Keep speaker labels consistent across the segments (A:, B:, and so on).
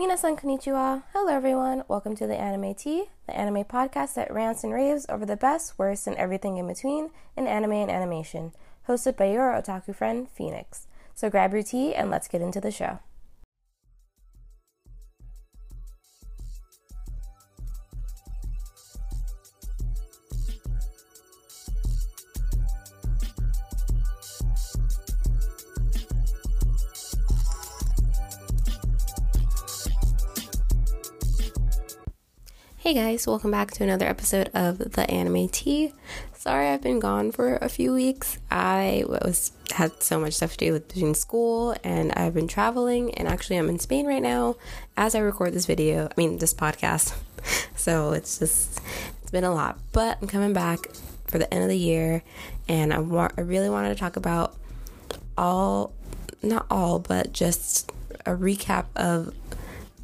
A: Minasan konnichiwa. Hello everyone. Welcome to the Anime Tea, the anime podcast that rants and raves over the best, worst, and everything in between in anime and animation. Hosted by your otaku friend, Phoenix. So grab your tea and let's get into the show. Hey guys, welcome back to another episode of the Anime Tea. Sorry I've been gone for a few weeks. I was had so much stuff to do with between school and I've been traveling and actually I'm in Spain right now as I record this video. I mean this podcast. So it's just it's been a lot, but I'm coming back for the end of the year and I want I really wanted to talk about all not all, but just a recap of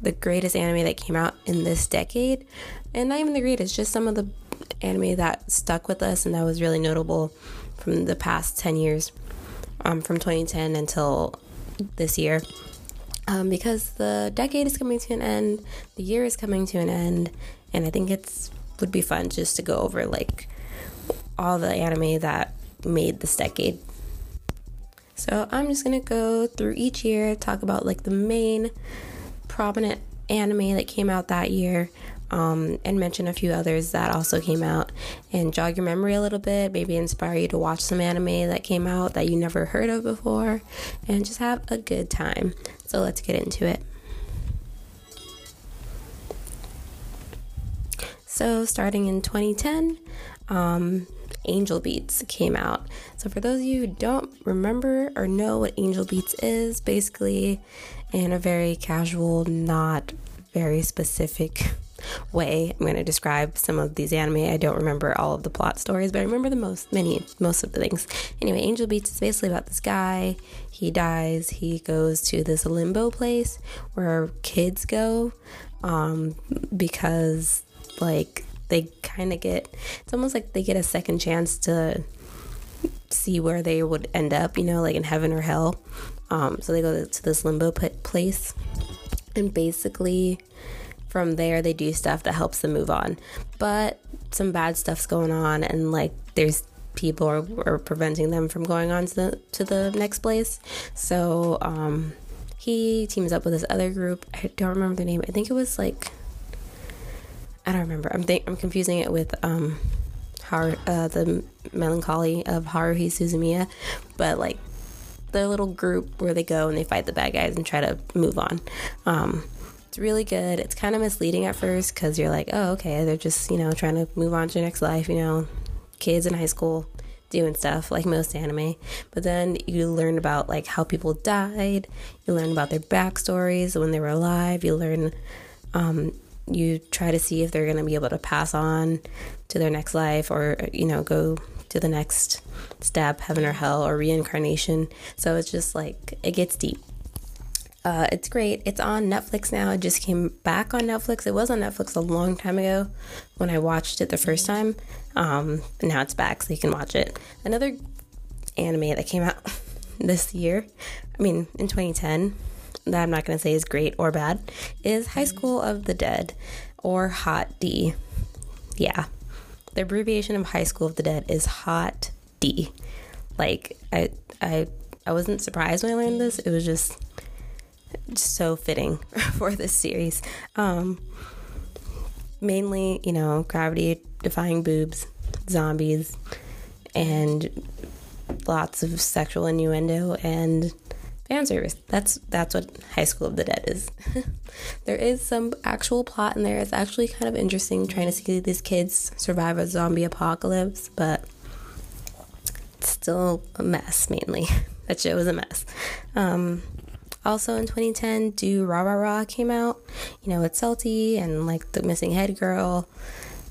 A: the greatest anime that came out in this decade. And not even the greatest, just some of the anime that stuck with us and that was really notable from the past 10 years, um, from 2010 until this year. Um, because the decade is coming to an end, the year is coming to an end, and I think it's would be fun just to go over like all the anime that made this decade. So I'm just gonna go through each year, talk about like the main prominent anime that came out that year um, and mention a few others that also came out and jog your memory a little bit, maybe inspire you to watch some anime that came out that you never heard of before, and just have a good time. So let's get into it. So, starting in 2010, um, Angel Beats came out. So, for those of you who don't remember or know what Angel Beats is, basically, in a very casual, not very specific way, I'm going to describe some of these anime. I don't remember all of the plot stories, but I remember the most, many, most of the things. Anyway, Angel Beats is basically about this guy. He dies. He goes to this limbo place where kids go um, because, like, they kind of get it's almost like they get a second chance to see where they would end up, you know, like in heaven or hell. Um, so they go to this limbo place, and basically from there they do stuff that helps them move on. But some bad stuff's going on, and like there's people are, are preventing them from going on to the to the next place. So um, he teams up with this other group. I don't remember the name. I think it was like I don't remember. I'm th- I'm confusing it with um, Har- uh, the melancholy of Haruhi Suzumiya, but like the little group where they go and they fight the bad guys and try to move on. Um, it's really good. It's kind of misleading at first because you're like, oh, okay, they're just you know trying to move on to their next life. You know, kids in high school doing stuff like most anime. But then you learn about like how people died. You learn about their backstories when they were alive. You learn. Um, you try to see if they're going to be able to pass on to their next life or you know go to the next step heaven or hell or reincarnation. So it's just like it gets deep. Uh, it's great. It's on netflix now. It just came back on netflix. It was on netflix a long time ago when i watched it the first time. Um, now it's back so you can watch it. Another anime that came out this year i mean in 2010 that I'm not going to say is great or bad is High School of the Dead or Hot D. Yeah. The abbreviation of High School of the Dead is Hot D. Like I I I wasn't surprised when I learned this. It was just, so fitting for this series. Um mainly, you know, gravity defying boobs, zombies, and lots of sexual innuendo and fan service. That's that's what High School of the Dead is. there is some actual plot in there. It's actually kind of interesting trying to see these kids survive a zombie apocalypse, but it's still a mess mainly. that shit was a mess. Um, also in 2010, Durarara came out. You know, it's Celty and like the missing head girl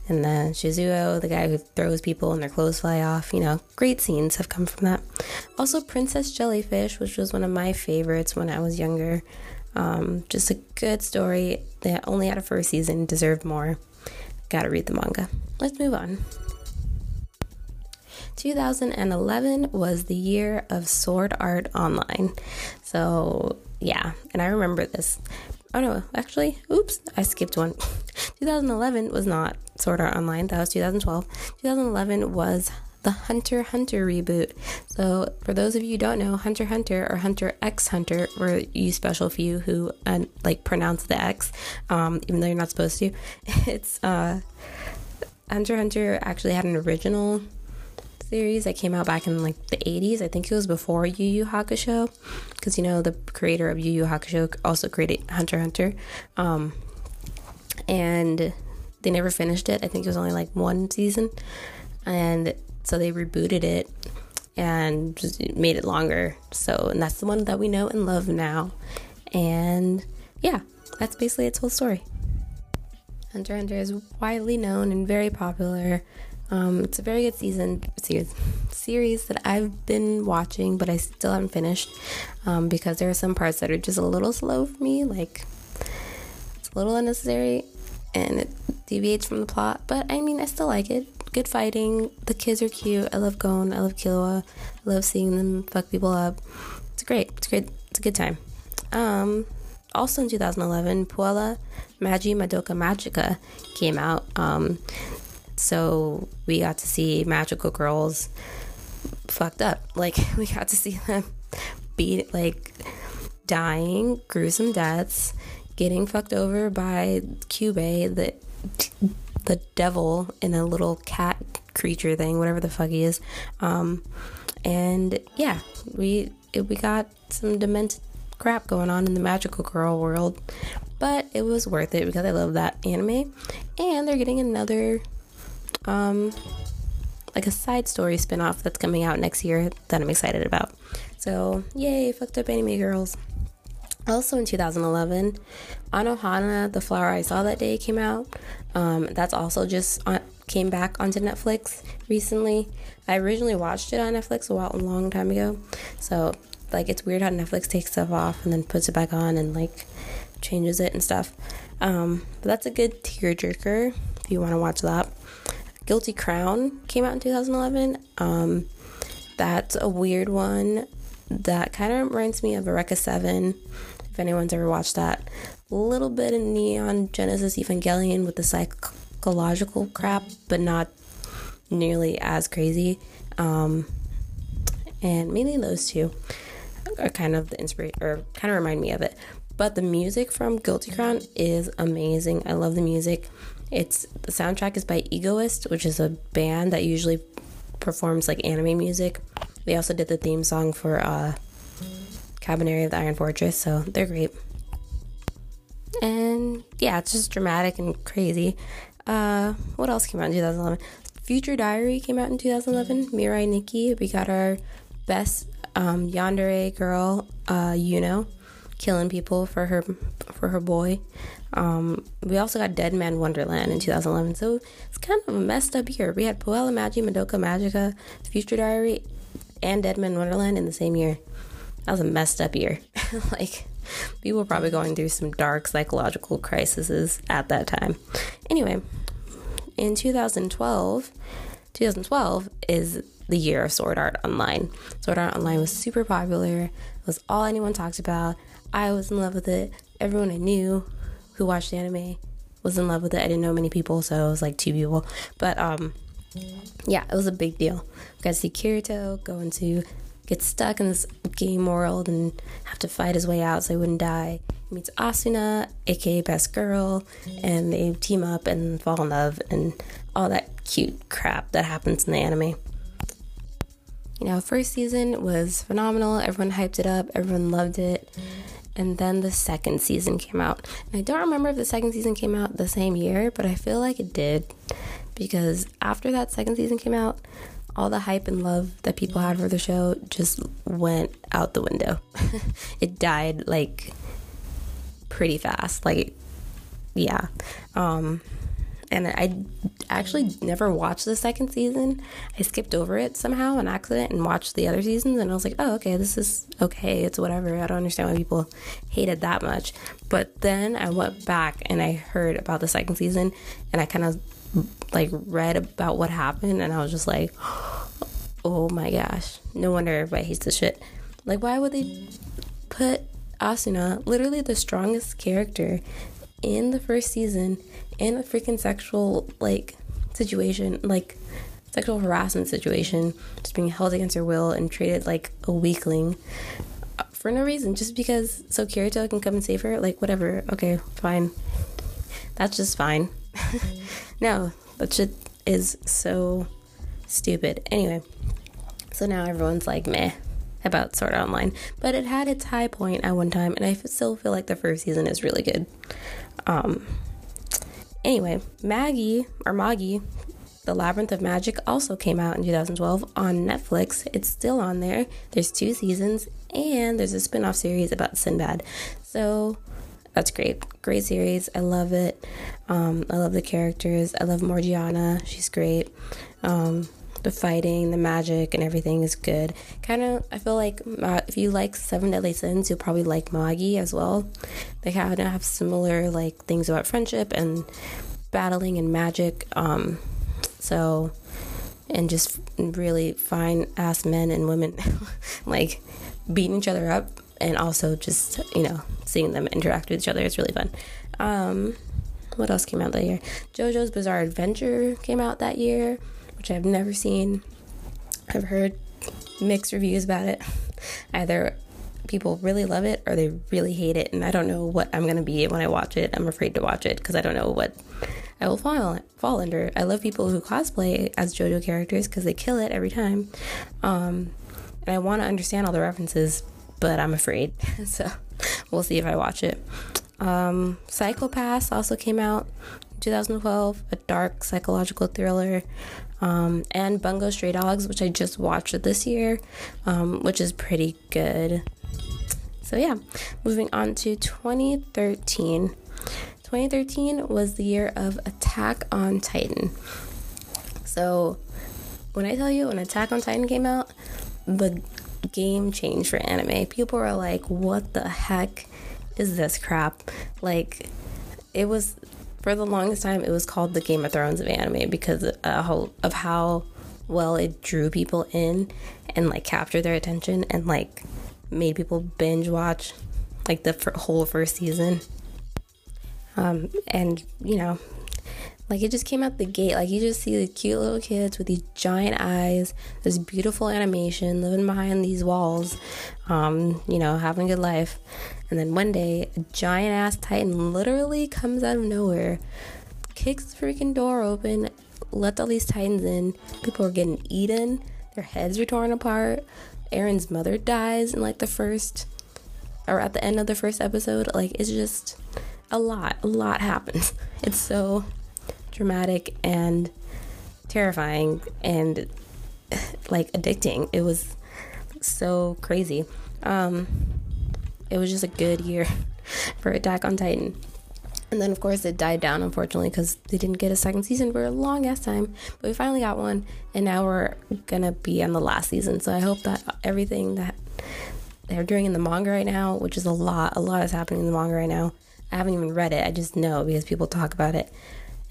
A: and then Shizuo, the guy who throws people and their clothes fly off. You know, great scenes have come from that. Also, Princess Jellyfish, which was one of my favorites when I was younger. Um, just a good story that only had a first season, deserved more. Gotta read the manga. Let's move on. 2011 was the year of Sword Art Online. So, yeah, and I remember this Oh no, actually, oops, I skipped one. 2011 was not Sword Art Online. That was 2012. 2011 was the Hunter Hunter reboot. So, for those of you who don't know, Hunter Hunter or Hunter X Hunter, for you special few who uh, like pronounce the X, um, even though you're not supposed to, it's uh, Hunter Hunter actually had an original series that came out back in like the 80s. I think it was before Yu Yu Hakusho, because you know the creator of Yu Yu Hakusho also created Hunter Hunter, um, and they never finished it. I think it was only like one season, and so they rebooted it and just made it longer. So, and that's the one that we know and love now. And yeah, that's basically its whole story. Hunter Hunter is widely known and very popular. Um, it's a very good season series series that I've been watching, but I still haven't finished um, because there are some parts that are just a little slow for me. Like it's a little unnecessary and it deviates from the plot. But I mean, I still like it. Good fighting. The kids are cute. I love Gon. I love Killua. I love seeing them fuck people up. It's great. It's great. It's a good time. Um, also in 2011, Puella Magi Madoka Magica came out. Um, so we got to see magical girls fucked up. Like we got to see them be like dying, gruesome deaths, getting fucked over by Kyubey, the the devil in a little cat creature thing, whatever the fuck he is. Um, and yeah, we we got some demented crap going on in the magical girl world, but it was worth it because I love that anime, and they're getting another um, like a side story spin-off that's coming out next year that I'm excited about. So, yay, fucked up anime girls. Also in 2011, Anohana, The Flower I Saw That Day came out. Um, that's also just on, came back onto Netflix recently. I originally watched it on Netflix a while, a long time ago. So, like, it's weird how Netflix takes stuff off and then puts it back on and, like, changes it and stuff. Um, but that's a good tearjerker if you want to watch that. Guilty Crown came out in 2011. Um, that's a weird one that kind of reminds me of Eureka 7, if anyone's ever watched that. A little bit of Neon Genesis Evangelion with the psychological crap, but not nearly as crazy. Um, and mainly those two are kind of the inspiration, or kind of remind me of it. But the music from Guilty Crown is amazing. I love the music. It's the soundtrack is by Egoist, which is a band that usually performs like anime music. They also did the theme song for uh, Kabaneri of the Iron Fortress, so they're great. And yeah, it's just dramatic and crazy. Uh, what else came out in 2011? Future Diary came out in 2011. Mirai Nikki, we got our best um, yandere girl, uh, Yuno, killing people for her for her boy. Um, we also got Dead Man Wonderland in 2011, so it's kind of a messed up year. We had Puella Magi, Madoka Magica, Future Diary, and Dead Man Wonderland in the same year. That was a messed up year. like, people were probably going through some dark psychological crises at that time. Anyway, in 2012, 2012 is the year of Sword Art Online. Sword Art Online was super popular. It was all anyone talked about. I was in love with it. Everyone I knew who watched the anime was in love with it. I didn't know many people, so it was like two people. But um, yeah, it was a big deal. We got to see Kirito going to get stuck in this game world and have to fight his way out so he wouldn't die. He meets Asuna, aka Best Girl, and they team up and fall in love and all that cute crap that happens in the anime. You know, first season was phenomenal. Everyone hyped it up. Everyone loved it and then the second season came out. And I don't remember if the second season came out the same year, but I feel like it did because after that second season came out, all the hype and love that people had for the show just went out the window. it died like pretty fast. Like yeah. Um and I actually never watched the second season. I skipped over it somehow on accident and watched the other seasons, and I was like, oh, okay, this is okay. It's whatever. I don't understand why people hate it that much. But then I went back and I heard about the second season, and I kind of like read about what happened, and I was just like, oh my gosh, no wonder everybody hates this shit. Like, why would they put Asuna, literally the strongest character in the first season, in a freaking sexual like situation, like sexual harassment situation, just being held against her will and treated like a weakling uh, for no reason, just because so Kirito can come and save her. Like whatever, okay, fine. That's just fine. no, that shit is so stupid. Anyway, so now everyone's like meh about Sword Art Online, but it had its high point at one time, and I still feel like the first season is really good. Um. Anyway, Maggie or Magi, The Labyrinth of Magic also came out in 2012 on Netflix. It's still on there. There's two seasons, and there's a spin-off series about Sinbad. So that's great. Great series. I love it. Um, I love the characters. I love Morgiana. She's great. Um, the fighting, the magic, and everything is good. Kind of, I feel like uh, if you like Seven Deadly Sins, you'll probably like Magi as well. They kind of have similar like things about friendship and battling and magic. Um, so, and just really fine ass men and women like beating each other up and also just you know seeing them interact with each other is really fun. Um, what else came out that year? JoJo's Bizarre Adventure came out that year which I've never seen. I've heard mixed reviews about it. Either people really love it or they really hate it, and I don't know what I'm gonna be when I watch it. I'm afraid to watch it because I don't know what I will fall fall under. I love people who cosplay as JoJo characters because they kill it every time, um, and I want to understand all the references, but I'm afraid. so we'll see if I watch it. Um, Psycho-Pass also came out 2012, a dark psychological thriller um, and Bungo Stray Dogs, which I just watched this year, um, which is pretty good. So, yeah, moving on to 2013. 2013 was the year of Attack on Titan. So, when I tell you when Attack on Titan came out, the game changed for anime. People were like, what the heck is this crap? Like, it was for the longest time, it was called the Game of Thrones of anime because of how well it drew people in and like captured their attention and like made people binge watch like the whole first season. Um, and you know, like it just came out the gate. Like you just see the cute little kids with these giant eyes, this beautiful animation, living behind these walls, um, you know, having a good life. And then one day, a giant ass titan literally comes out of nowhere, kicks the freaking door open, lets all these titans in. People are getting eaten, their heads are torn apart. Eren's mother dies in like the first, or at the end of the first episode. Like it's just a lot. A lot happens. It's so dramatic and terrifying and like addicting. It was so crazy. Um, it was just a good year for Attack on Titan. And then, of course, it died down, unfortunately, because they didn't get a second season for a long ass time. But we finally got one, and now we're gonna be on the last season. So I hope that everything that they're doing in the manga right now, which is a lot, a lot is happening in the manga right now. I haven't even read it, I just know because people talk about it.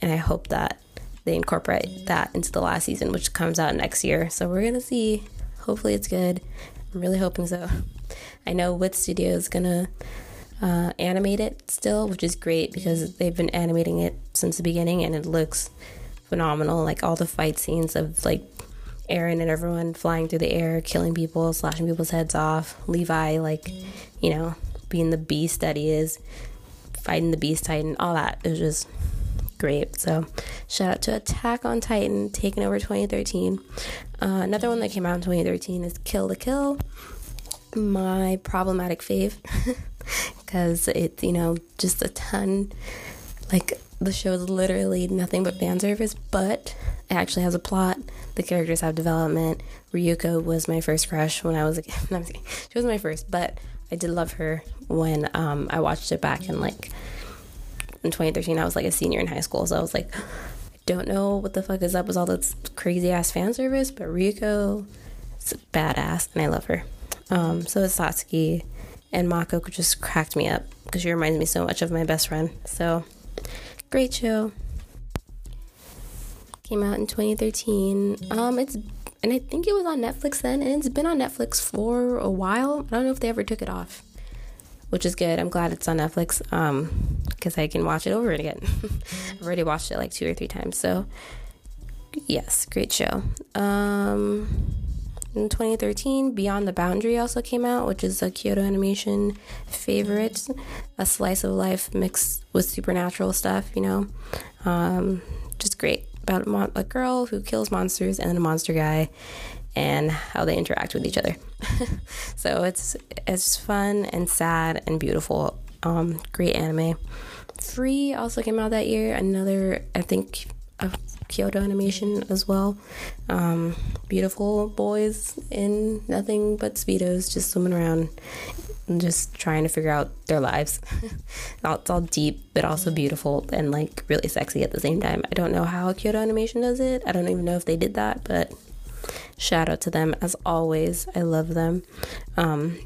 A: And I hope that they incorporate that into the last season, which comes out next year. So we're gonna see. Hopefully, it's good. I'm really hoping so. I know Wit Studio is gonna uh, animate it still, which is great because they've been animating it since the beginning and it looks phenomenal. Like all the fight scenes of like Eren and everyone flying through the air, killing people, slashing people's heads off. Levi, like, you know, being the beast that he is, fighting the beast titan, all that. It was just great. So, shout out to Attack on Titan, taking over 2013. Uh, another one that came out in 2013 is Kill la Kill my problematic fave because it's you know just a ton. Like the show is literally nothing but fan service but it actually has a plot. The characters have development. Ryuko was my first crush when i was a no, she was my first but i did love her when um, i watched it back in like in 2013 i was like a senior in high school so i was like i don't know what the fuck is up with all this crazy ass fan service but ryuko is badass and i love her um, so is Satsuki, and Mako just cracked me up because she reminds me so much of my best friend. So, great show. Came out in 2013. Um, it's and I think it was on Netflix then, and it's been on Netflix for a while. I don't know if they ever took it off. which is good. I'm glad it's on Netflix because um, I can watch it over and again. I've already watched it like two or three times. So, yes, great show. Um, in 2013, Beyond the Boundary also came out, which is a Kyoto Animation favorite. A slice of life mixed with supernatural stuff, you know. Um, just great. About a, mon- a girl who kills monsters and then a monster guy and how they interact with each other. so it's it's fun and sad and beautiful. Um, great anime. Free also came out that year. Another, I think, a Kyoto animation as well. Um, beautiful boys in nothing but speedos, just swimming around, just trying to figure out their lives. it's all deep, but also beautiful and like really sexy at the same time. I don't know how Kyoto Animation does it. I don't even know if they did that, but shout out to them as always. I love them, um,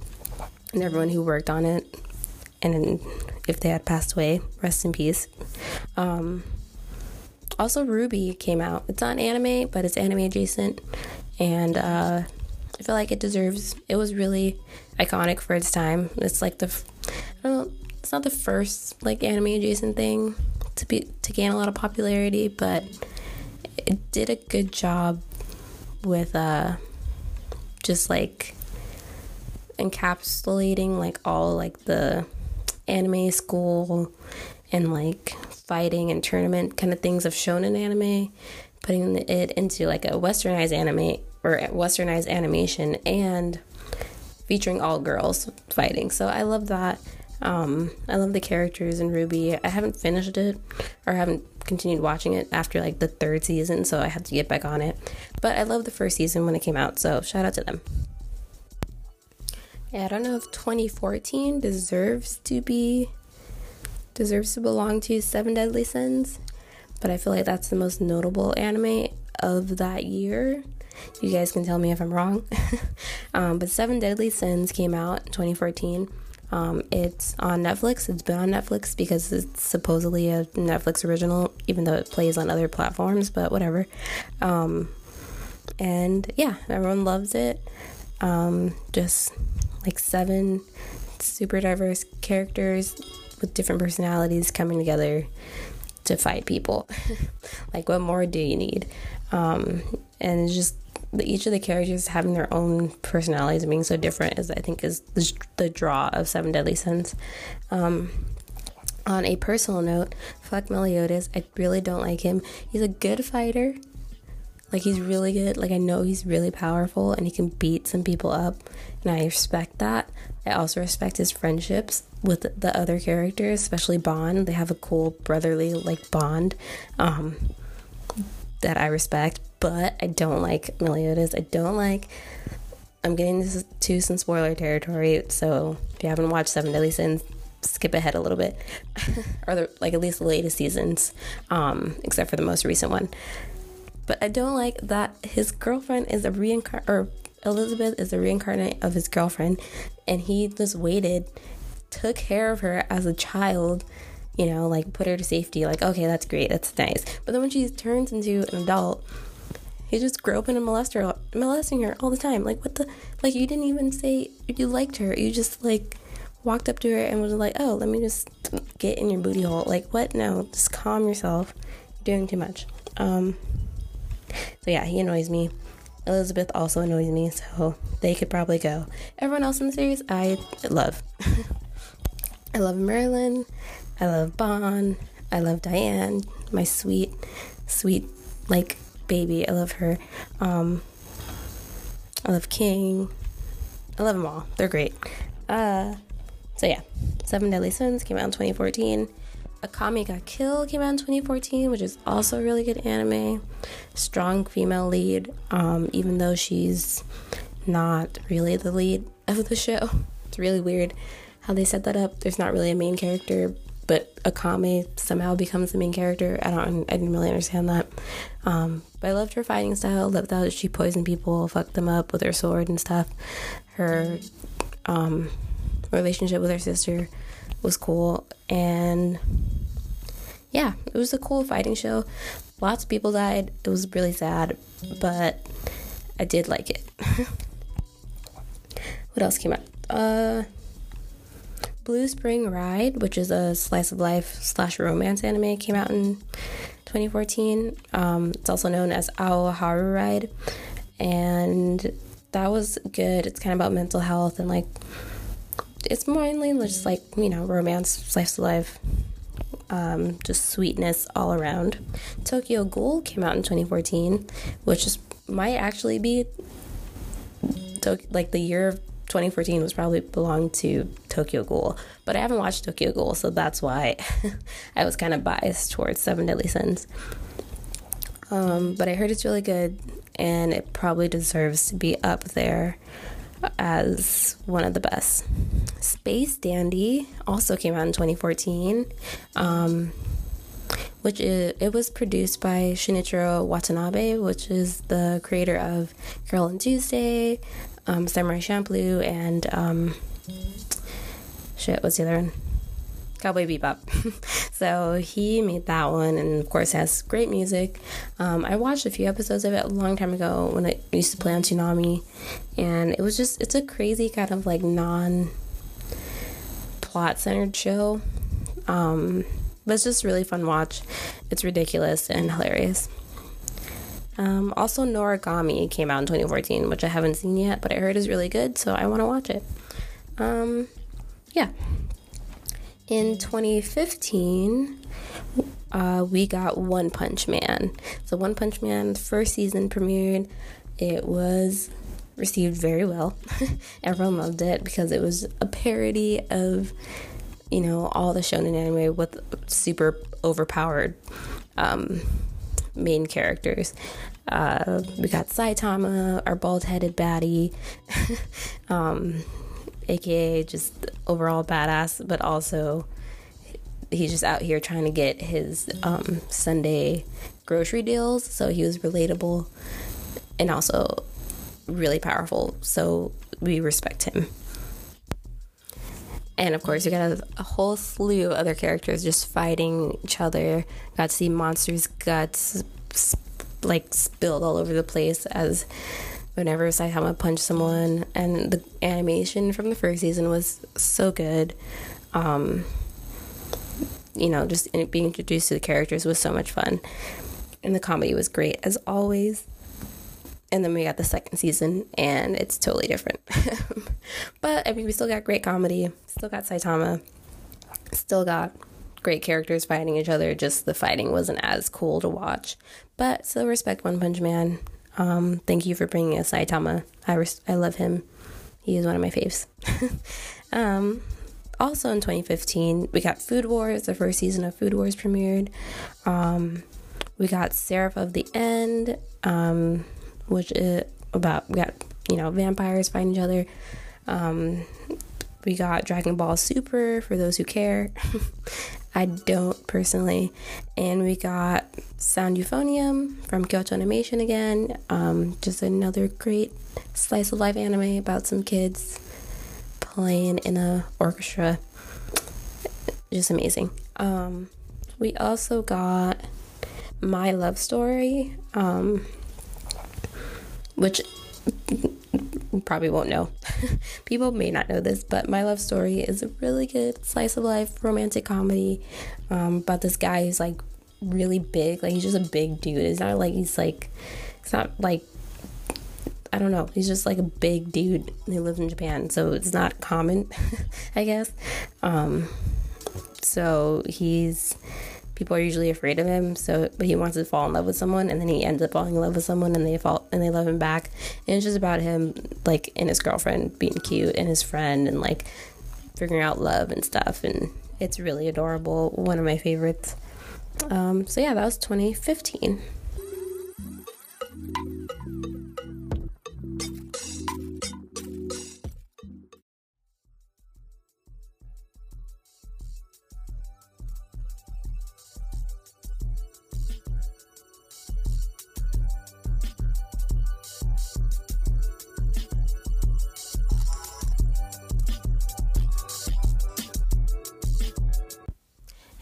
A: and everyone who worked on it. And if they had passed away, rest in peace. Um, also, RWBY came out. It's not anime, but it's anime adjacent, and uh, I feel like it deserves. It was really iconic for its time. It's like the, I don't know. It's not the first like anime adjacent thing to be to gain a lot of popularity, but it did a good job with uh, just like encapsulating like all like the anime school and like fighting and tournament kind of things of shonen anime, putting it into like a westernized anime or westernized animation and featuring all girls fighting. So I love that. Um, I love the characters in RWBY. I haven't finished it or haven't continued watching it after like the third season, so I had to get back on it. But I love the first season when it came out, so shout out to them. Yeah, I don't know if 2014 deserves to be deserves to belong to Seven Deadly Sins, but I feel like that's the most notable anime of that year. You guys can tell me if I'm wrong. um, but Seven Deadly Sins came out in 2014. Um, it's on Netflix. It's been on Netflix because it's supposedly a Netflix original, even though it plays on other platforms, but whatever. Um, and yeah, everyone loves it. Um, just like seven super diverse characters with different personalities coming together to fight people. like, what more do you need? Um, and it's just each of the characters having their own personalities and being so different is, I think, is the, the draw of Seven Deadly Sins. Um, on a personal note, fuck Meliodas. I really don't like him. He's a good fighter. Like he's really good. Like I know he's really powerful and he can beat some people up, and I respect that. I also respect his friendships with the other characters, especially Ban. They have a cool brotherly like bond um, that I respect, but I don't like Meliodas. I don't like. I'm getting this to some spoiler territory, so if you haven't watched Seven Deadly Sins, skip ahead a little bit, or the, like at least the latest seasons, um, except for the most recent one. But I don't like that his girlfriend is a reincarnate, or Elizabeth is a reincarnate of his girlfriend, and he just waited, took care of her as a child, you know, like put her to safety. Like, okay, that's great, that's nice. But then when she turns into an adult, he just groping and molesting molesting her all the time. Like, what the? Like, you didn't even say you liked her. You just like walked up to her and was like, "Oh, let me just get in your booty hole." Like, what? No, just calm yourself. You're doing too much. Um. So yeah, he annoys me. Elizabeth also annoys me, so they could probably go. Everyone else in the series, I love. I love Merlin. I love Ban. I love Diane, my sweet, sweet, like baby. I love her. Um, I love King. I love them all. They're great. Uh, so yeah, Seven Deadly Sins came out in 2014. Akame ga Kill came out in 2014, which is also a really good anime. Strong female lead, um, even though she's not really the lead of the show. It's really weird how they set that up. There's not really a main character, but Akame somehow becomes the main character. I don't, I didn't really understand that. Um, but I loved her fighting style. Loved how she poisoned people, fucked them up with her sword and stuff. Her um, relationship with her sister was cool. And yeah, it was a cool fighting show. Lots of people died. It was really sad, but I did like it. what else came out? Uh, Blue Spring Ride, which is a slice of life slash romance anime, came out in 2014. Um, it's also known as Aoharu Ride, and that was good. It's kind of about mental health and like it's mainly just like you know romance, slice of life, um, just sweetness all around. Tokyo Ghoul came out in 2014, which is might actually be to- like the year of 2014 was probably belonged to Tokyo Ghoul, but I haven't watched Tokyo Ghoul, so that's why I was kind of biased towards Seven Deadly Sins. Um, but I heard it's really good, and it probably deserves to be up there as one of the best. Space Dandy also came out in 2014, um, which is, it was produced by Shinichiro Watanabe, which is the creator of Carole & Tuesday, um, Samurai Champloo, and um, shit, what's the other one? Cowboy Bebop. so he made that one, and of course has great music. Um, I watched a few episodes of it a long time ago when it used to play on Toonami, and it was just it's a crazy kind of like non plot centered show. Um, but it's just really fun watch. It's ridiculous and hilarious. Um, also, Noragami came out in 2014, which I haven't seen yet, but I heard is really good, so I want to watch it. Um, yeah. In 2015, uh, we got One Punch Man. So, One Punch Man, first season premiered. It was received very well. Everyone loved it because it was a parody of, you know, all the shonen anime with super overpowered um, main characters. Uh, we got Saitama, our bald headed baddie, um, aka just overall badass, but also he's just out here trying to get his um, Sunday grocery deals. So he was relatable and also really powerful. So we respect him. And of course, we got a, a, whole slew of other characters just fighting each other. Got to see monsters' guts like spilled all over the place as whenever Saitama punched someone. And the animation from the first season was so good. Um, you know, just being introduced to the characters was so much fun. And the comedy was great as always. And then we got the second season, and it's totally different. but I mean, we still got great comedy, still got Saitama, still got great characters fighting each other. Just the fighting wasn't as cool to watch. But still respect One Punch Man. Um, thank you for bringing us Saitama. I, res- I love him. He is one of my faves. um, also in 2015, we got Food Wars. The first season of Food Wars premiered. Um, we got Seraph of the End, um, which is about we got you know vampires fighting each other. Um, we got Dragon Ball Super for those who care. I don't personally. And we got Sound Euphonium from Kyoto Animation again. Um, just another great slice of life anime about some kids playing in a orchestra. Just amazing. Um, we also got My Love Story, um, which probably won't know. People may not know this, but My Love Story is a really good slice of life romantic comedy um, about this guy who's like really big. Like he's just a big dude. It's not like he's like, it's not like, I don't know. He's just like a big dude. He lives in Japan, so it's not common, I guess. Um, so he's people are usually afraid of him so but he wants to fall in love with someone and then he ends up falling in love with someone and they fall and they love him back. And it's just about him like and his girlfriend being cute and his friend and like figuring out love and stuff and it's really adorable. One of my favorites. Um, so yeah that was 2015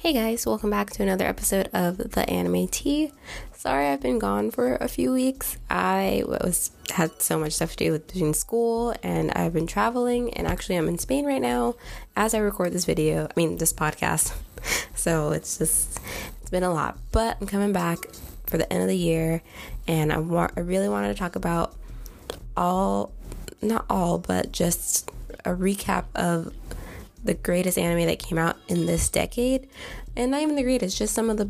A: Hey guys, welcome back to another episode of the Anime Tea. Sorry I've been gone for a few weeks. I was had so much stuff to do with between school and I've been traveling and actually I'm in Spain right now as I record this video. I mean this podcast. So it's just it's been a lot, but I'm coming back for the end of the year and I want I really wanted to talk about all not all, but just a recap of the greatest anime that came out in this decade. And not even the greatest, just some of the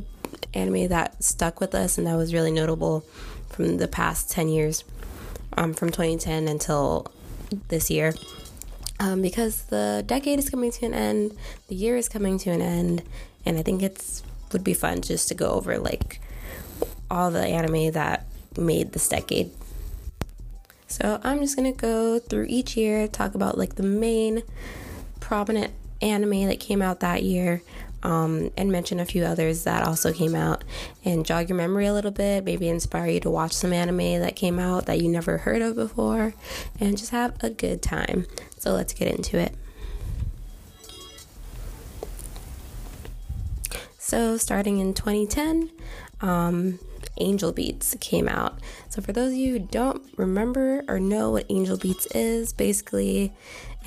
A: anime that stuck with us and that was really notable from the past 10 years, um, from 2010 until this year. Um, because the decade is coming to an end, the year is coming to an end, and I think it's would be fun just to go over like all the anime that made this decade. So I'm just gonna go through each year, talk about like the main prominent anime that came out that year, um, and mention a few others that also came out and jog your memory a little bit, maybe inspire you to watch some anime that came out that you never heard of before, and just have a good time. So let's get into it. So, starting in 2010, um, Angel Beats came out. So, for those of you who don't remember or know what Angel Beats is, basically,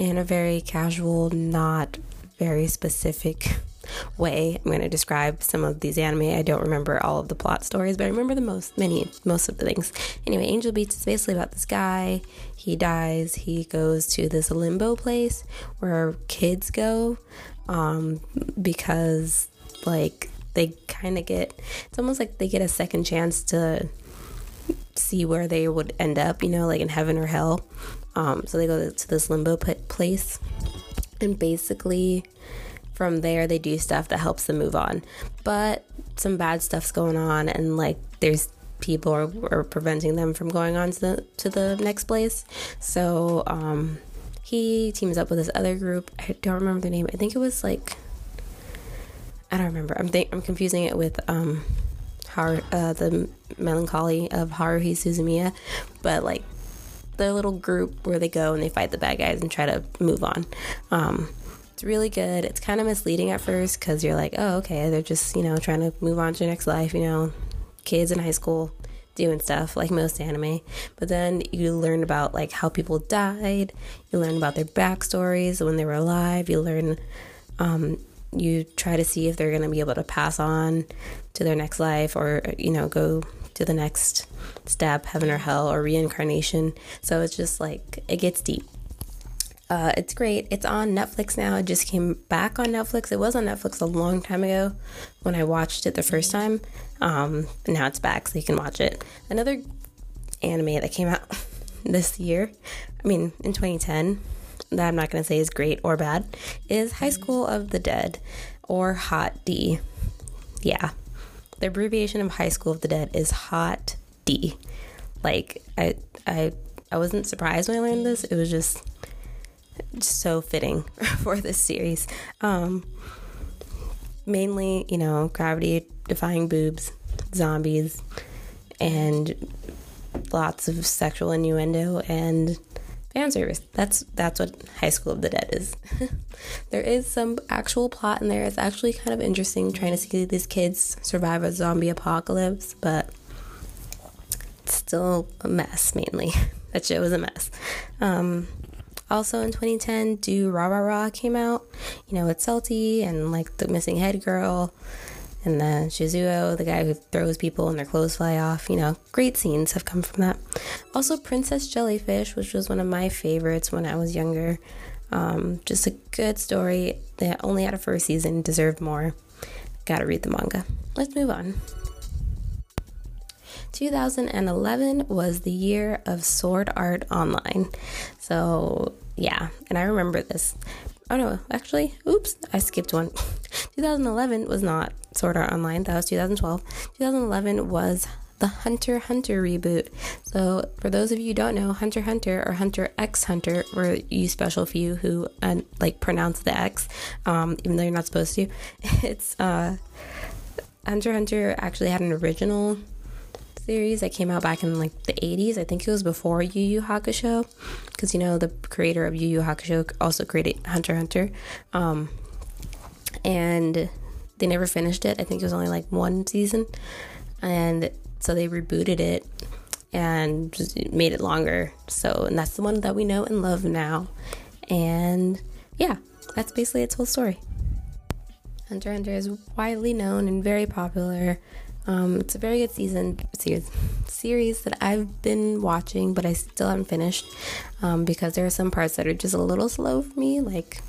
A: in a very casual, not very specific way. I'm going to describe some of these anime. I don't remember all of the plot stories, but I remember the most, many, most of the things. Anyway, Angel Beats is basically about this guy. He dies. He goes to this limbo place where kids go um, because, like, they kind of get, it's almost like they get a second chance to see where they would end up, you know, like in heaven or hell. Um, so they go to this limbo place, and basically from there they do stuff that helps them move on. But some bad stuff's going on, and like there's people are, are preventing them from going on to the to the next place. So um, he teams up with this other group. I don't remember the name. I think it was like I don't remember. I'm I'm confusing it with um, Har- uh, the melancholy of Haruhi Suzumiya, but like the little group where they go and they fight the bad guys and try to move on. Um, it's really good. It's kind of misleading at first because you're like, oh, okay, they're just, you know, trying to move on to their next life, you know, kids in high school doing stuff like most anime. But then you learn about like how people died, you learn about their backstories when they were alive, you learn, um, you try to see if they're going to be able to pass on to their next life or, you know, go to the next step, heaven or hell, or reincarnation. So it's just like, it gets deep. Uh, it's great. It's on Netflix now. It just came back on Netflix. It was on Netflix a long time ago when I watched it the first time. Um, now it's back, so you can watch it. Another anime that came out this year, I mean, in 2010, that I'm not going to say is great or bad, is High School of the Dead or Hot D. Yeah, the abbreviation of High School of the Dead is Hot D. Like I I I wasn't surprised when I learned this. It was just so fitting for this series. Um, mainly, you know, gravity defying boobs, zombies, and lots of sexual innuendo and fan service. That's that's what High School of the Dead is. there is some actual plot in there. It's actually kind of interesting trying to see these kids survive a zombie apocalypse, but it's still a mess mainly. that shit was a mess. Um, also in 2010, Durarara came out. You know, it's Celty and like the missing head girl and then Shizuo, the guy who throws people and their clothes fly off. You know, great scenes have come from that. Also, Princess Jellyfish, which was one of my favorites when I was younger. Um, just a good story that only had a first season, deserved more. Gotta read the manga. Let's move on. 2011 was the year of Sword Art Online. So, yeah, and I remember this. Oh no, actually, oops, I skipped one. 2011 was not Sword Art Online. That was 2012. 2011 was the Hunter Hunter reboot. So, for those of you who don't know, Hunter Hunter or Hunter X Hunter, for you special few who uh, like pronounce the X, um, even though you're not supposed to, it's uh, Hunter Hunter actually had an original series that came out back in like the 80s. I think it was before Yu Yu Hakusho, because you know the creator of Yu Yu Hakusho also created Hunter Hunter, um, and they never finished it. I think it was only like one season, and so they rebooted it and just made it longer. So, and that's the one that we know and love now. And yeah, that's basically its whole story. Hunter Hunter is widely known and very popular. Um, it's a very good season series series that I've been watching, but I still haven't finished um, because there are some parts that are just a little slow for me. Like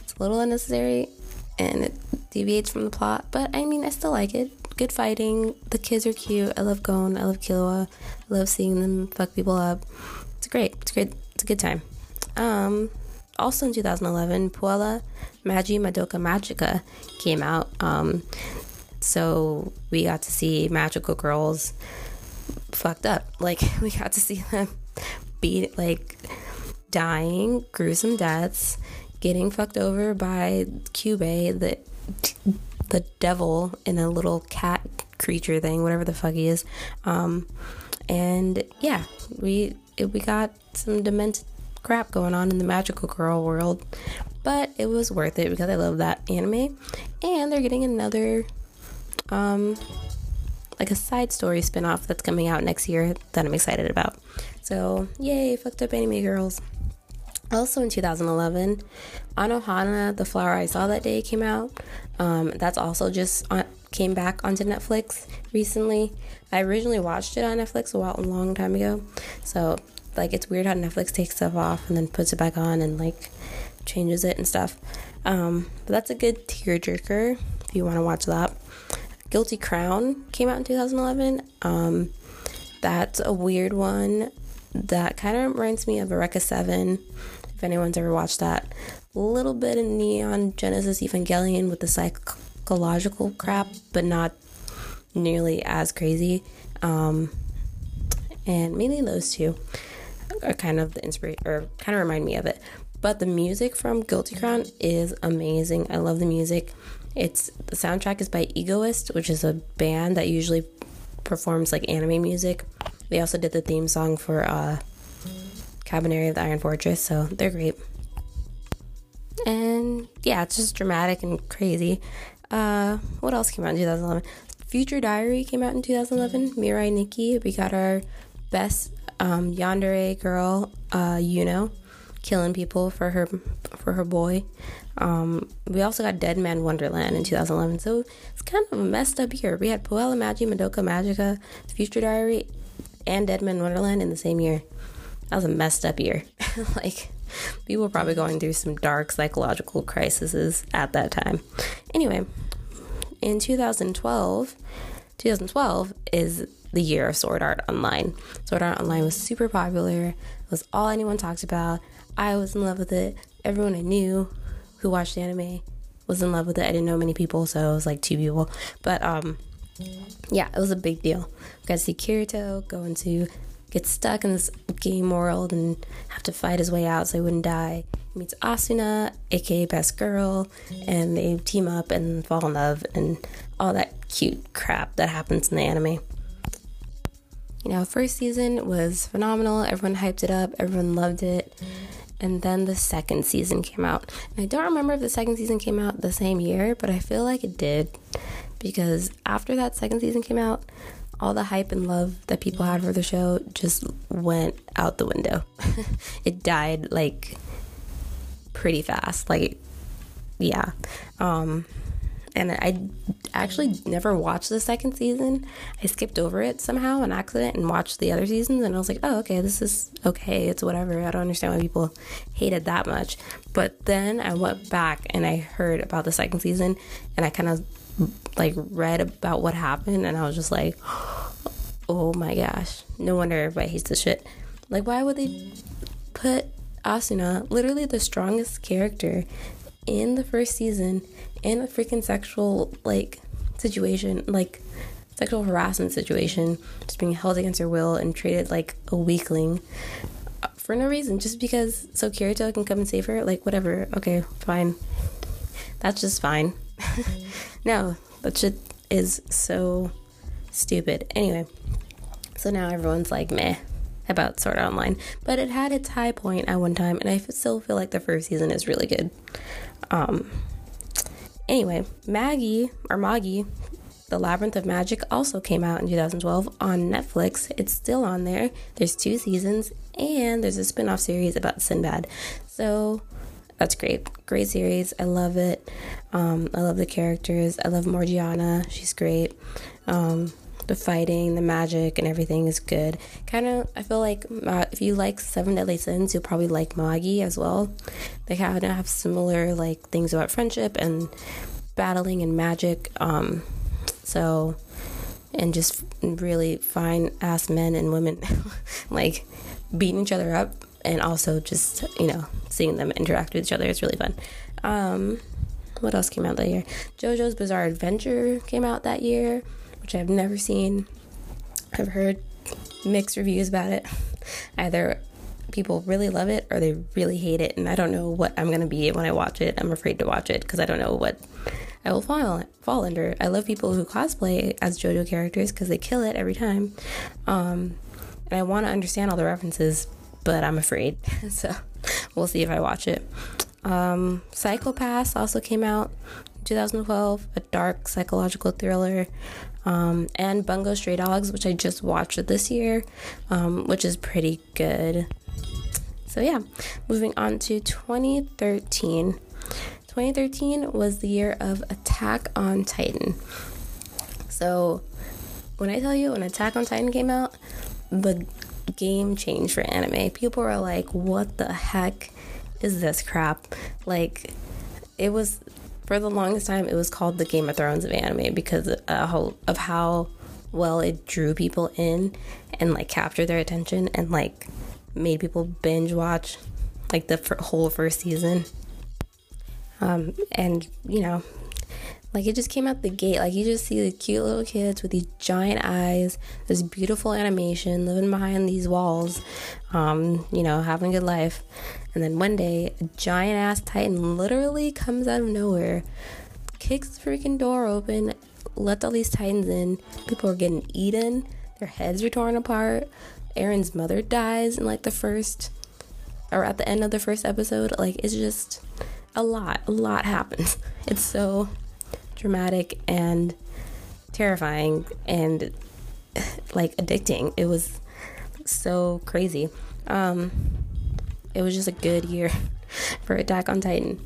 A: it's a little unnecessary and it deviates from the plot. But I mean, I still like it. Good fighting. The kids are cute. I love Gon. I love Killua. I love seeing them fuck people up. It's great. It's great. It's a good time. Um, also in 2011, Puella Magi Madoka Magica came out. Um, so we got to see magical girls fucked up. Like we got to see them beat like dying, gruesome deaths, getting fucked over by Kyubey, the the devil in a little cat creature thing, whatever the fuck he is. Um, and yeah, we we got some demented crap going on in the magical girl world, but it was worth it because I love that anime, and they're getting another um like a side story spin-off that's coming out next year that I'm excited about. So, yay, fucked up anime girls. Also in 2011, Anohana, The Flower I Saw That Day came out. Um, that's also just on, came back onto Netflix recently. I originally watched it on Netflix a while, a long time ago. So, like, it's weird how Netflix takes stuff off and then puts it back on and, like, changes it and stuff. Um, but that's a good tearjerker if you want to watch that. Guilty Crown came out in 2011. Um, that's a weird one that kind of reminds me of Eureka 7, if anyone's ever watched that. A little bit of Neon Genesis Evangelion with the psychological crap, but not nearly as crazy. Um, and mainly those two are kind of the inspiration, or kind of remind me of it. But the music from Guilty Crown is amazing. I love the music. It's the soundtrack is by Egoist, which is a band that usually performs like anime music. They also did the theme song for uh, Kabaneri of the Iron Fortress, so they're great. And yeah, it's just dramatic and crazy. Uh, what else came out in 2011? Future Diary came out in 2011. Mirai Nikki, we got our best um, yandere girl, uh, Yuno, killing people for her for her boy. Um, we also got Dead Man Wonderland in 2011. So it's kind of a messed up year. We had Puella Magi, Madoka Magica, Future Diary, and Dead Man Wonderland in the same year. That was a messed up year. like, people were probably going through some dark psychological crises at that time. Anyway, in 2012, 2012 is the year of Sword Art Online. Sword Art Online was super popular. It was all anyone talked about. I was in love with it. Everyone I knew who watched the anime was in love with it. I didn't know many people, so it was like two people. But um, yeah, it was a big deal. got to see Kirito go into get stuck in this game world and have to fight his way out so he wouldn't die. He meets Asuna, aka Best Girl, and they team up and fall in love and all that cute crap that happens in the anime. You know, first season was phenomenal. Everyone hyped it up. Everyone loved it and then the second season came out. And I don't remember if the second season came out the same year, but I feel like it did because after that second season came out, all the hype and love that people had for the show just went out the window. it died like pretty fast. Like yeah. Um and I actually never watched the second season. I skipped over it somehow on accident and watched the other seasons, and I was like, oh, okay, this is okay. It's whatever. I don't understand why people hate it that much. But then I went back and I heard about the second season, and I kind of like read about what happened, and I was just like, oh my gosh, no wonder everybody hates this shit. Like, why would they put Asuna, literally the strongest character in the first season, in a freaking sexual like situation, like sexual harassment situation, just being held against her will and treated like a weakling uh, for no reason, just because so Kirito can come and save her. Like whatever, okay, fine. That's just fine. no, that shit is so stupid. Anyway, so now everyone's like meh about Sword Online, but it had its high point at one time, and I still feel like the first season is really good. Um, anyway, Maggie or Magi, The Labyrinth of Magic also came out in 2012 on Netflix. It's still on there. There's two seasons and there's a spin-off series about Sinbad. So that's great. Great series. I love it. Um, I love the characters. I love Morgiana. She's great. Um, the fighting, the magic, and everything is good. Kind of, I feel like uh, if you like Seven Deadly Sins, you'll probably like Magi as well. They kind of have similar like things about friendship and battling and magic. Um, so, and just really fine ass men and women like beating each other up and also just you know seeing them interact with each other is really fun. Um, what else came out that year? JoJo's Bizarre Adventure came out that year which I've never seen. I've heard mixed reviews about it. Either people really love it or they really hate it, and I don't know what I'm gonna be when I watch it. I'm afraid to watch it because I don't know what I will fall fall under. I love people who cosplay as JoJo characters because they kill it every time, um, and I want to understand all the references, but I'm afraid. so we'll see if I watch it. Um, Psycho-Pass also came out 2012, a dark psychological thriller um, and Bungo Stray Dogs, which I just watched this year, um, which is pretty good. So, yeah, moving on to 2013. 2013 was the year of Attack on Titan. So, when I tell you when Attack on Titan came out, the game changed for anime. People were like, what the heck is this crap? Like, it was for the longest time, it was called the Game of Thrones of anime because uh, of how well it drew people in and like captured their attention and like made people binge watch like the whole first season. Um, and you know, like it just came out the gate. Like you just see the cute little kids with these giant eyes, this beautiful animation, living behind these walls, um, you know, having a good life. And then one day, a giant ass titan literally comes out of nowhere, kicks the freaking door open, lets all these titans in. People are getting eaten, their heads are torn apart. Eren's mother dies in like the first, or at the end of the first episode. Like, it's just a lot. A lot happens. It's so dramatic and terrifying and like addicting. It was so crazy. Um, it was just a good year for Attack on Titan.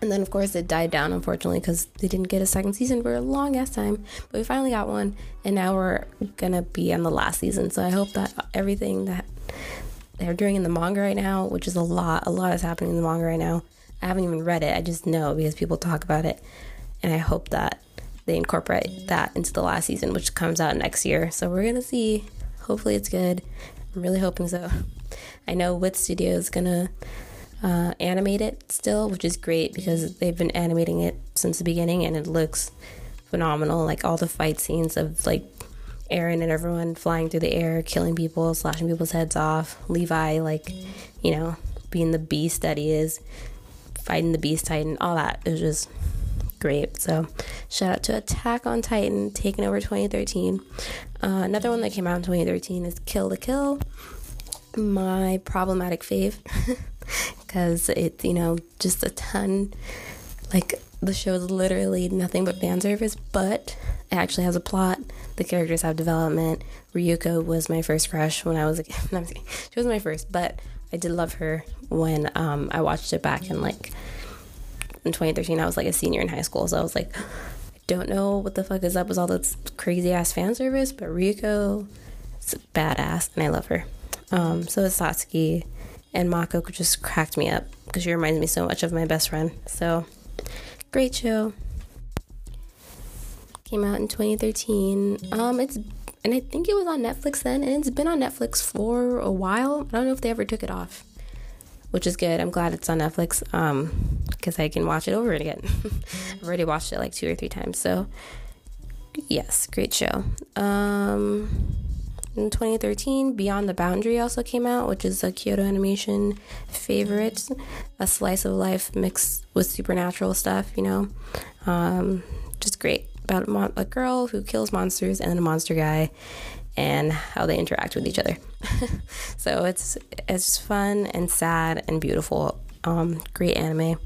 A: And then, of course, it died down, unfortunately, because they didn't get a second season for a long ass time. But we finally got one, and now we're gonna be on the last season. So I hope that everything that they're doing in the manga right now, which is a lot, a lot is happening in the manga right now. I haven't even read it, I just know because people talk about it. And I hope that they incorporate that into the last season, which comes out next year. So we're gonna see. Hopefully, it's good. I'm really hoping so. I know Wit Studio is gonna uh, animate it still, which is great because they've been animating it since the beginning and it looks phenomenal. Like all the fight scenes of like Eren and everyone flying through the air, killing people, slashing people's heads off. Levi, like, you know, being the beast that he is, fighting the beast titan, all that. Just great. So, shout out to Attack on Titan, taking over 2013. Uh, another one that came out in 2013 is Kill la Kill my problematic fave because it's, you know, just a ton. Like, the show is literally nothing but fan service, but it actually has a plot. The characters have development. Ryuko was my first crush when I was a kid. She was my first, but I did love her when um, I watched it back in like in 2013. I was like a senior in high school, so I was like, I don't know what the fuck is up with all this crazy ass fan service, but Ryuko is badass, and I love her. Um, so is Satsuki, and Mako just cracked me up because she reminds me so much of my best friend. So, great show. Came out in 2013. Um, it's and I think it was on Netflix then, and it's been on Netflix for a while. I don't know if they ever took it off, which is good. I'm glad it's on Netflix um, because I can watch it over and again. I've already watched it like two or three times. So, yes, great show. Um, in 2013, Beyond the Boundary also came out, which is a Kyoto Animation favorite. A slice of life mixed with supernatural stuff, you know. Um, just great. About a, mon- a girl who kills monsters and then a monster guy and how they interact with each other. so it's it's fun and sad and beautiful. Um, great anime.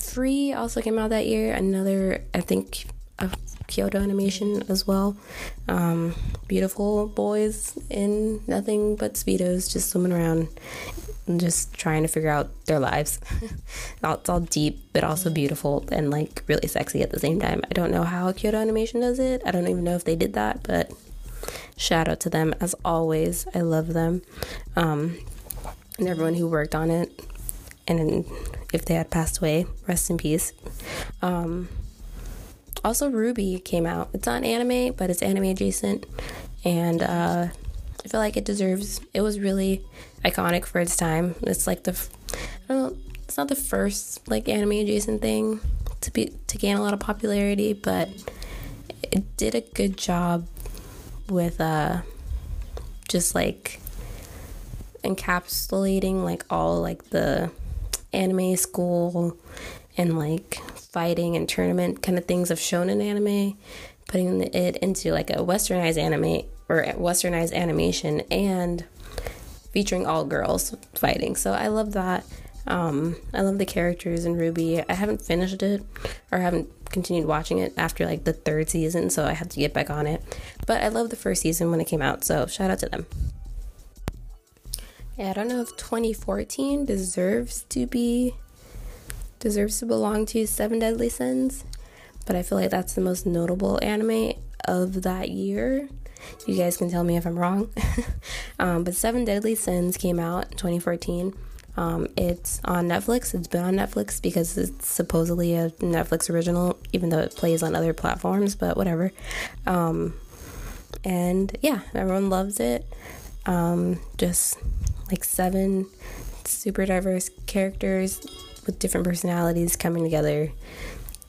A: Free also came out that year. Another, I think, a Kyoto animation as well. Um, beautiful boys in nothing but speedos, just swimming around, just trying to figure out their lives. it's all deep, but also beautiful and like really sexy at the same time. I don't know how Kyoto Animation does it. I don't even know if they did that, but shout out to them as always. I love them. Um, and everyone who worked on it. And if they had passed away, rest in peace. Um, also, RWBY came out. It's not anime, but it's anime adjacent. And uh, I feel like it deserves, it was really iconic for its time. It's like the, I don't know, it's not the first like anime adjacent thing to be to gain a lot of popularity, but it did a good job with uh just like encapsulating like all like the anime school and like fighting and tournament kind of things of shonen anime, putting it into like a westernized anime or westernized animation and featuring all girls fighting. So I love that. Um, I love the characters in RWBY. I haven't finished it or haven't continued watching it after like the third season, so I had to get back on it. But I love the first season when it came out, so shout out to them. Yeah, I don't know if 2014 deserves to be deserves to belong to Seven Deadly Sins, but I feel like that's the most notable anime of that year. You guys can tell me if I'm wrong. um, but Seven Deadly Sins came out in 2014. Um, it's on Netflix. It's been on Netflix because it's supposedly a Netflix original, even though it plays on other platforms, but whatever. Um, and yeah, everyone loves it. Um, just like seven super diverse characters with different personalities coming together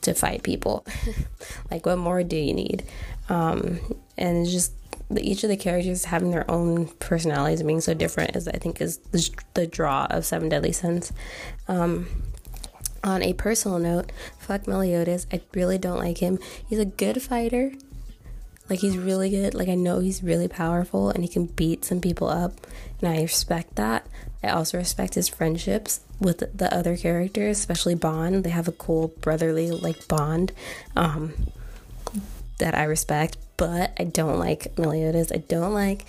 A: to fight people. like, what more do you need? Um, and it's just each of the characters having their own personalities and being so different is I think is the, the draw of Seven Deadly Sins. Um, on a personal note, fuck Meliodas. I really don't like him. He's a good fighter. Like he's really good. Like I know he's really powerful and he can beat some people up, and I respect that. I also respect his friendships with the other characters, especially Ban. They have a cool brotherly like bond um, that I respect but I don't like Meliodas. I don't like.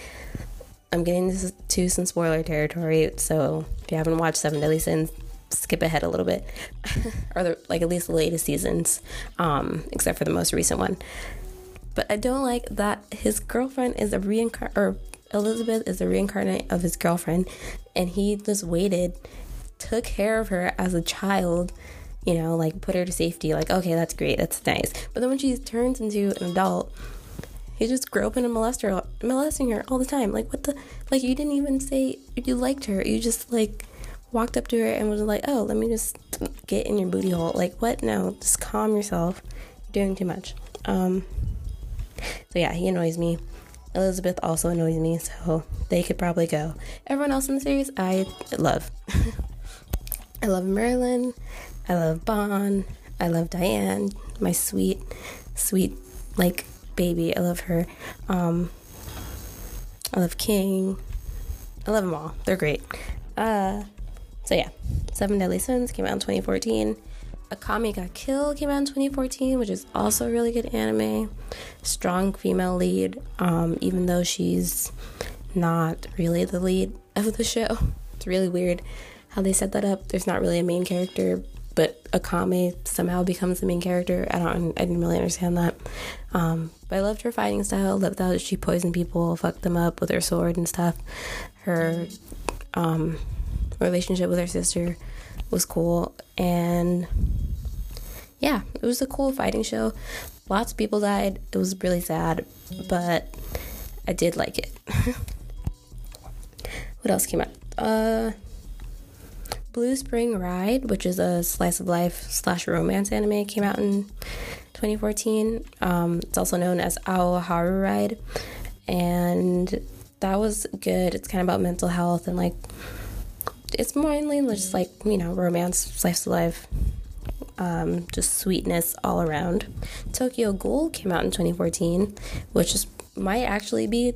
A: I'm getting to some spoiler territory, so if you haven't watched Seven Deadly Sins, skip ahead a little bit, or the, like at least the latest seasons, um, except for the most recent one. But I don't like that his girlfriend is a reincarnate, or Elizabeth is a reincarnate of his girlfriend, and he just waited, took care of her as a child, you know, like put her to safety. Like, okay, that's great, that's nice. But then when she turns into an adult, he just groping and molesting her, molesting her all the time. Like what the? Like you didn't even say you liked her. You just like walked up to her and was like, "Oh, let me just get in your booty hole." Like what? No, just calm yourself. You're doing too much. Um. So yeah, he annoys me. Elizabeth also annoys me, so they could probably go. Everyone else in the series, I love. I love Merlin. I love Ban. I love Diane, my sweet, sweet, like baby. I love her. Um, I love King. I love them all. They're great. Uh, so yeah, Seven Deadly Sins came out in 2014. Akame ga Kill came out in 2014, which is also a really good anime. Strong female lead, um, even though she's not really the lead of the show. It's really weird how they set that up. There's not really a main character, but Akame somehow becomes the main character. I don't, I didn't really understand that. Um, but I loved her fighting style. Loved how she poisoned people, fucked them up with her sword and stuff. Her um, relationship with her sister was cool, and yeah, it was a cool fighting show. Lots of people died. It was really sad, but I did like it. what else came out? Uh, Blue Spring Ride, which is a slice of life slash romance anime, came out in 2014. Um, it's also known as Aoharu Ride, and that was good. It's kind of about mental health and like it's mainly just like you know romance, slice of life, um, just sweetness all around. Tokyo Ghoul came out in 2014, which is might actually be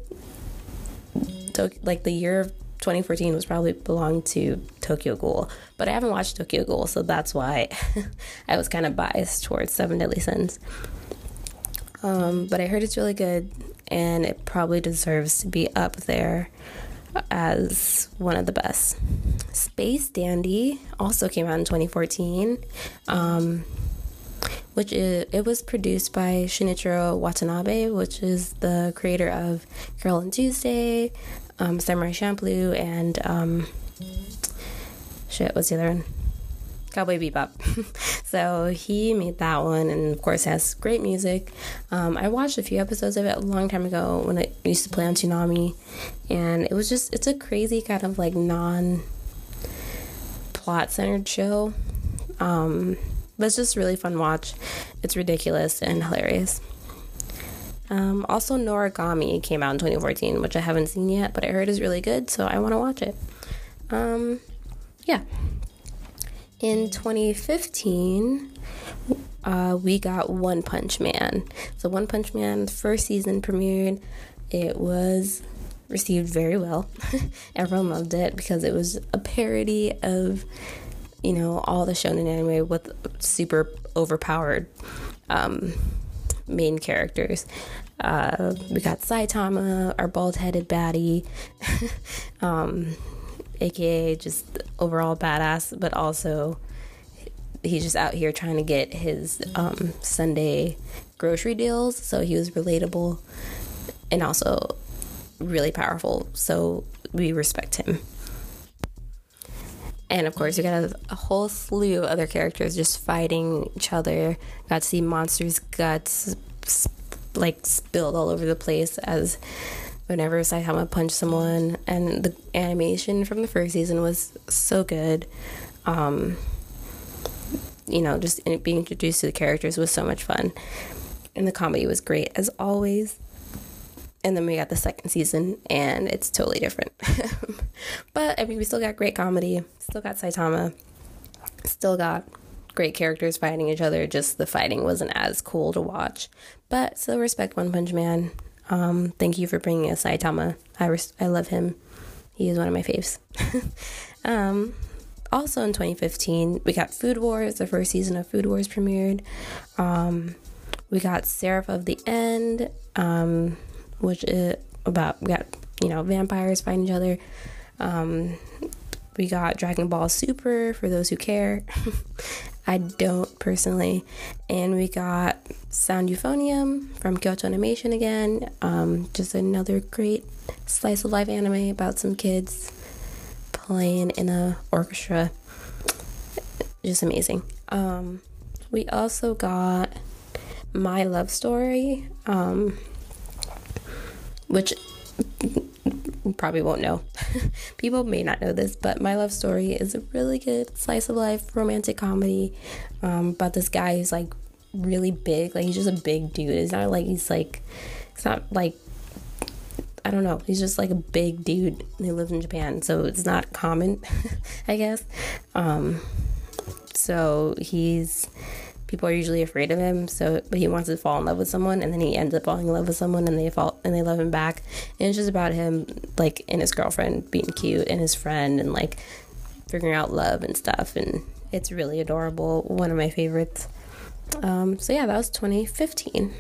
A: like the year of 2014 was probably belonged to Tokyo Ghoul, but I haven't watched Tokyo Ghoul, so that's why I was kind of biased towards Seven Deadly Sins. Um, but I heard it's really good, and it probably deserves to be up there as one of the best. Space Dandy also came out in 2014. Um, which is, it was produced by Shinichiro Watanabe, which is the creator of Carole & Tuesday, um, Samurai Champloo, and um, shit, what's the other one? Cowboy Bebop. so he made that one, and of course has great music. Um, I watched a few episodes of it a long time ago when it used to play on Toonami, and it was just it's a crazy kind of like non plot centered show. Um, but it's just really fun watch. It's ridiculous and hilarious. Um, also, Noragami came out in 2014, which I haven't seen yet, but I heard is really good, so I want to watch it. Um, yeah. In 2015, uh, we got One Punch Man. So, One Punch Man first season premiered. It was received very well. Everyone loved it because it was a parody of, you know, all the shonen anime with super overpowered um, main characters. Uh, we got Saitama, our bald headed baddie, um, aka just overall badass, but also he's just out here trying to get his um, Sunday grocery deals. So he was relatable and also really powerful. So we respect him. And of course, we got a, a, whole slew of other characters just fighting each other. Got to see monsters' guts like spilled all over the place as whenever Saitama punched someone. And the animation from the first season was so good. Um, you know, just being introduced to the characters was so much fun. And the comedy was great as always and then we got the second season and it's totally different but i mean we still got great comedy still got saitama still got great characters fighting each other just the fighting wasn't as cool to watch but still respect one punch man. Um, thank you for bringing us saitama i, res- I love him. He is one of my faves. Um, also in 2015 we got food wars the first season of food wars premiered. Um, we got seraph of the end um, which is about we got you know vampires fighting each other. Um, we got Dragon Ball Super for those who care. I don't personally, and we got Sound Euphonium from Kyoto Animation again. Um, just another great slice of life anime about some kids playing in a orchestra. Just amazing. Um, we also got My Love Story. Um, which probably won't know. People may not know this, but My Love Story is a really good slice of life romantic comedy um, about this guy who's like really big. Like he's just a big dude. It's not like he's like, it's not like, I don't know. He's just like a big dude. He lives in Japan, so it's not common, I guess. Um, so he's people are usually afraid of him. So, but he wants to fall in love with someone, and then he ends up falling in love with someone, and they fall and they love him back. And it's just about him, like, and his girlfriend being cute, and his friend, and like figuring out love and stuff. And it's really adorable. One of my favorites. Um, so yeah, that was 2015.